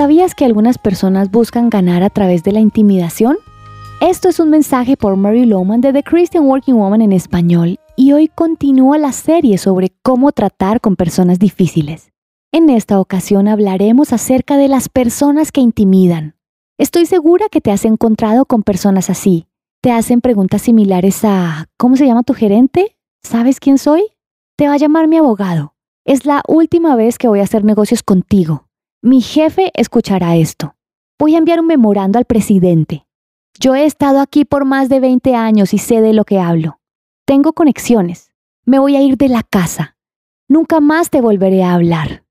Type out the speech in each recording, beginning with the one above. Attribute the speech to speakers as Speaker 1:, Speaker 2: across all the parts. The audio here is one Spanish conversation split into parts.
Speaker 1: ¿Sabías que algunas personas buscan ganar a través de la intimidación? Esto es un mensaje por Mary Lowman de The Christian Working Woman en español y hoy continúa la serie sobre cómo tratar con personas difíciles. En esta ocasión hablaremos acerca de las personas que intimidan. Estoy segura que te has encontrado con personas así. Te hacen preguntas similares a ¿Cómo se llama tu gerente? ¿Sabes quién soy? Te va a llamar mi abogado. Es la última vez que voy a hacer negocios contigo. Mi jefe escuchará esto. Voy a enviar un memorando al presidente. Yo he estado aquí por más de 20 años y sé de lo que hablo. Tengo conexiones. Me voy a ir de la casa. Nunca más te volveré a hablar.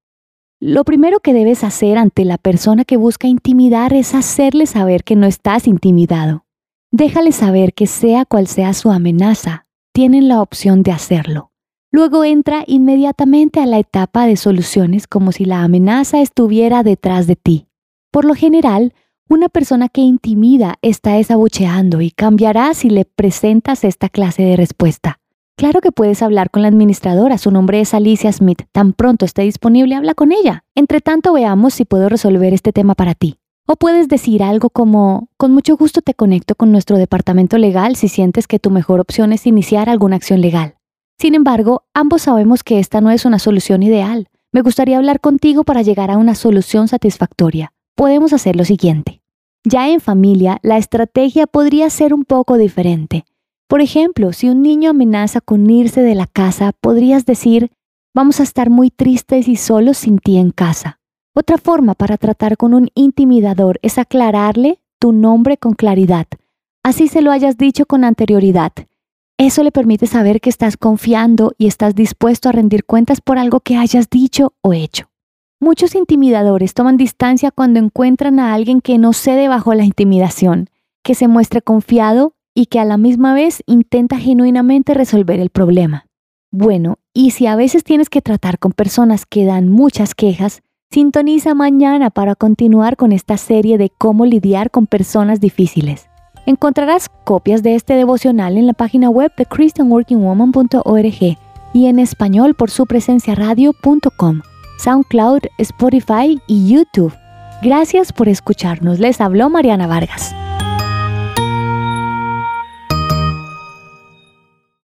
Speaker 1: Lo primero que debes hacer ante la persona que busca intimidar es hacerle saber que no estás intimidado. Déjale saber que sea cual sea su amenaza, tienen la opción de hacerlo. Luego entra inmediatamente a la etapa de soluciones como si la amenaza estuviera detrás de ti. Por lo general, una persona que intimida está desabucheando y cambiará si le presentas esta clase de respuesta. Claro que puedes hablar con la administradora, su nombre es Alicia Smith. Tan pronto esté disponible, habla con ella. Entre tanto, veamos si puedo resolver este tema para ti. O puedes decir algo como, con mucho gusto te conecto con nuestro departamento legal si sientes que tu mejor opción es iniciar alguna acción legal. Sin embargo, ambos sabemos que esta no es una solución ideal. Me gustaría hablar contigo para llegar a una solución satisfactoria. Podemos hacer lo siguiente. Ya en familia, la estrategia podría ser un poco diferente. Por ejemplo, si un niño amenaza con irse de la casa, podrías decir, vamos a estar muy tristes y solos sin ti en casa. Otra forma para tratar con un intimidador es aclararle tu nombre con claridad, así se lo hayas dicho con anterioridad. Eso le permite saber que estás confiando y estás dispuesto a rendir cuentas por algo que hayas dicho o hecho. Muchos intimidadores toman distancia cuando encuentran a alguien que no cede bajo la intimidación, que se muestra confiado y que a la misma vez intenta genuinamente resolver el problema. Bueno, y si a veces tienes que tratar con personas que dan muchas quejas, sintoniza mañana para continuar con esta serie de cómo lidiar con personas difíciles. Encontrarás copias de este devocional en la página web de christianworkingwoman.org y en español por su presencia radio.com, SoundCloud, Spotify y YouTube. Gracias por escucharnos. Les habló Mariana Vargas.